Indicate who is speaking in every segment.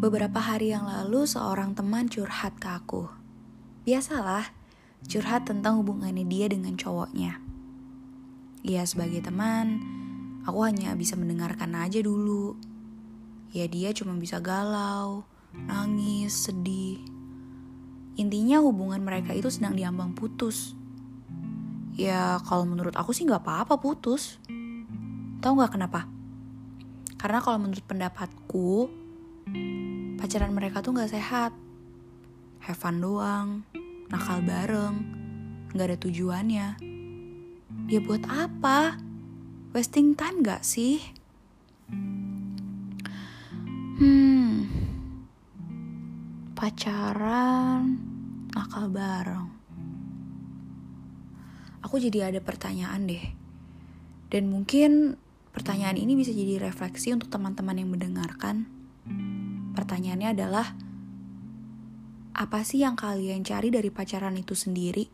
Speaker 1: Beberapa hari yang lalu seorang teman curhat ke aku. Biasalah, curhat tentang hubungannya dia dengan cowoknya. Ya sebagai teman, aku hanya bisa mendengarkan aja dulu. Ya dia cuma bisa galau, nangis, sedih. Intinya hubungan mereka itu sedang diambang putus. Ya kalau menurut aku sih gak apa-apa putus. Tahu gak kenapa? Karena kalau menurut pendapatku, pacaran mereka tuh gak sehat. Have fun doang, nakal bareng, gak ada tujuannya. Ya buat apa? Wasting time gak sih? Hmm, pacaran, nakal bareng. Aku jadi ada pertanyaan deh. Dan mungkin pertanyaan ini bisa jadi refleksi untuk teman-teman yang mendengarkan Pertanyaannya adalah, apa sih yang kalian cari dari pacaran itu sendiri?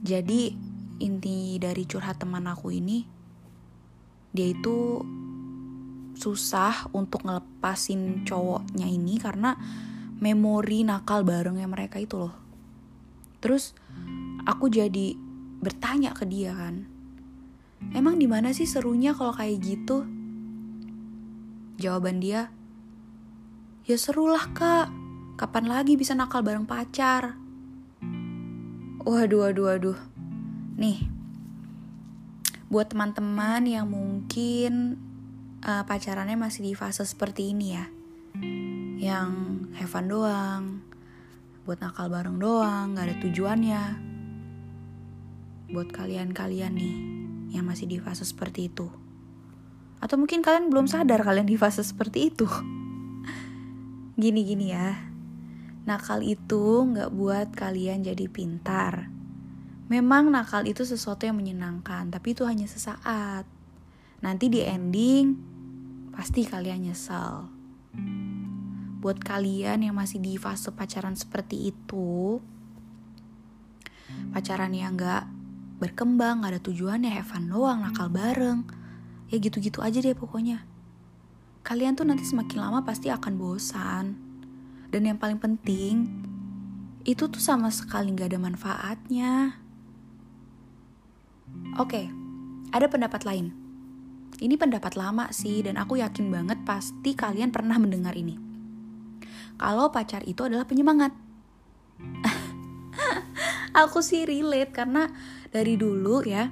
Speaker 1: Jadi, inti dari curhat teman aku ini, dia itu susah untuk ngelepasin cowoknya ini karena memori nakal barengnya mereka itu loh. Terus aku jadi bertanya ke dia kan, emang di mana sih serunya kalau kayak gitu? Jawaban dia, ya serulah kak, kapan lagi bisa nakal bareng pacar? Waduh, waduh, waduh. Nih, buat teman-teman yang mungkin uh, pacarannya masih di fase seperti ini ya, yang have doang, buat nakal bareng doang, gak ada tujuannya. Buat kalian-kalian nih yang masih di fase seperti itu. Atau mungkin kalian belum sadar kalian di fase seperti itu. Gini-gini ya. Nakal itu nggak buat kalian jadi pintar. Memang nakal itu sesuatu yang menyenangkan, tapi itu hanya sesaat. Nanti di ending, pasti kalian nyesel. Buat kalian yang masih di fase pacaran seperti itu, pacaran yang nggak berkembang, gak ada tujuannya, have fun doang, nakal bareng ya gitu-gitu aja deh pokoknya. Kalian tuh nanti semakin lama pasti akan bosan. Dan yang paling penting itu tuh sama sekali gak ada manfaatnya. Oke ada pendapat lain? Ini pendapat lama sih dan aku yakin banget pasti kalian pernah mendengar ini. Kalau pacar itu adalah penyemangat. Aku sih relate karena dari dulu ya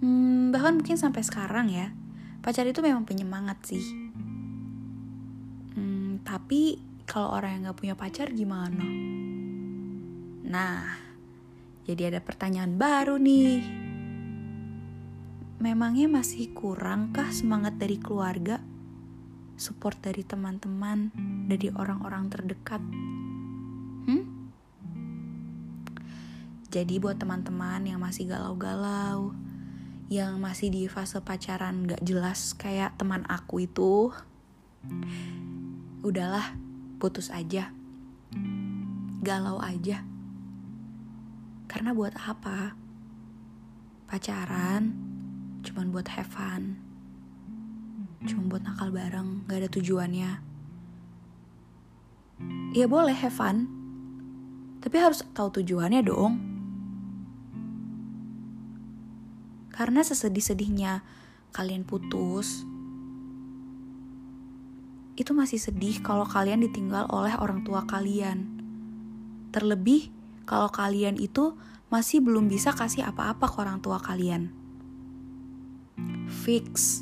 Speaker 1: hmm, bahkan mungkin sampai sekarang ya pacar itu memang penyemangat sih. Hmm, tapi kalau orang yang gak punya pacar gimana? Nah jadi ada pertanyaan baru nih. Memangnya masih kurangkah semangat dari keluarga? Support dari teman-teman? Dari orang-orang terdekat? Hmm? jadi buat teman-teman yang masih galau-galau yang masih di fase pacaran gak jelas kayak teman aku itu udahlah putus aja. Galau aja. Karena buat apa? Pacaran cuman buat have fun. Cuma buat nakal bareng gak ada tujuannya. Ya boleh have fun tapi harus tahu tujuannya dong Karena sesedih-sedihnya kalian putus, itu masih sedih kalau kalian ditinggal oleh orang tua kalian. Terlebih kalau kalian itu masih belum bisa kasih apa-apa ke orang tua kalian. Fix,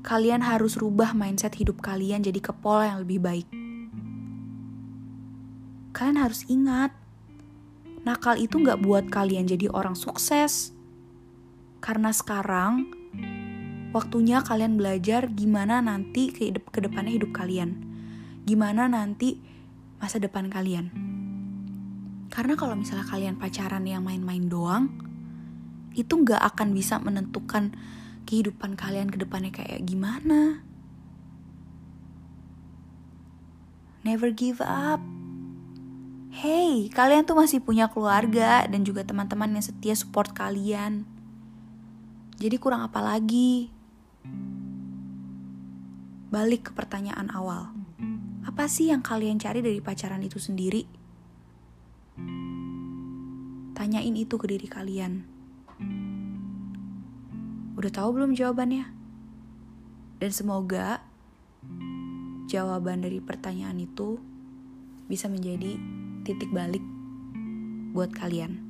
Speaker 1: kalian harus rubah mindset hidup kalian jadi ke pola yang lebih baik. Kalian harus ingat, nakal itu gak buat kalian jadi orang sukses karena sekarang waktunya kalian belajar gimana nanti ke, ke depannya hidup kalian. Gimana nanti masa depan kalian. Karena kalau misalnya kalian pacaran yang main-main doang, itu nggak akan bisa menentukan kehidupan kalian ke depannya kayak gimana. Never give up. Hey, kalian tuh masih punya keluarga dan juga teman-teman yang setia support kalian. Jadi kurang apa lagi? balik ke pertanyaan awal. Apa sih yang kalian cari dari pacaran itu sendiri? Tanyain itu ke diri kalian. Udah tahu belum jawabannya? Dan semoga jawaban dari pertanyaan itu bisa menjadi titik balik buat kalian.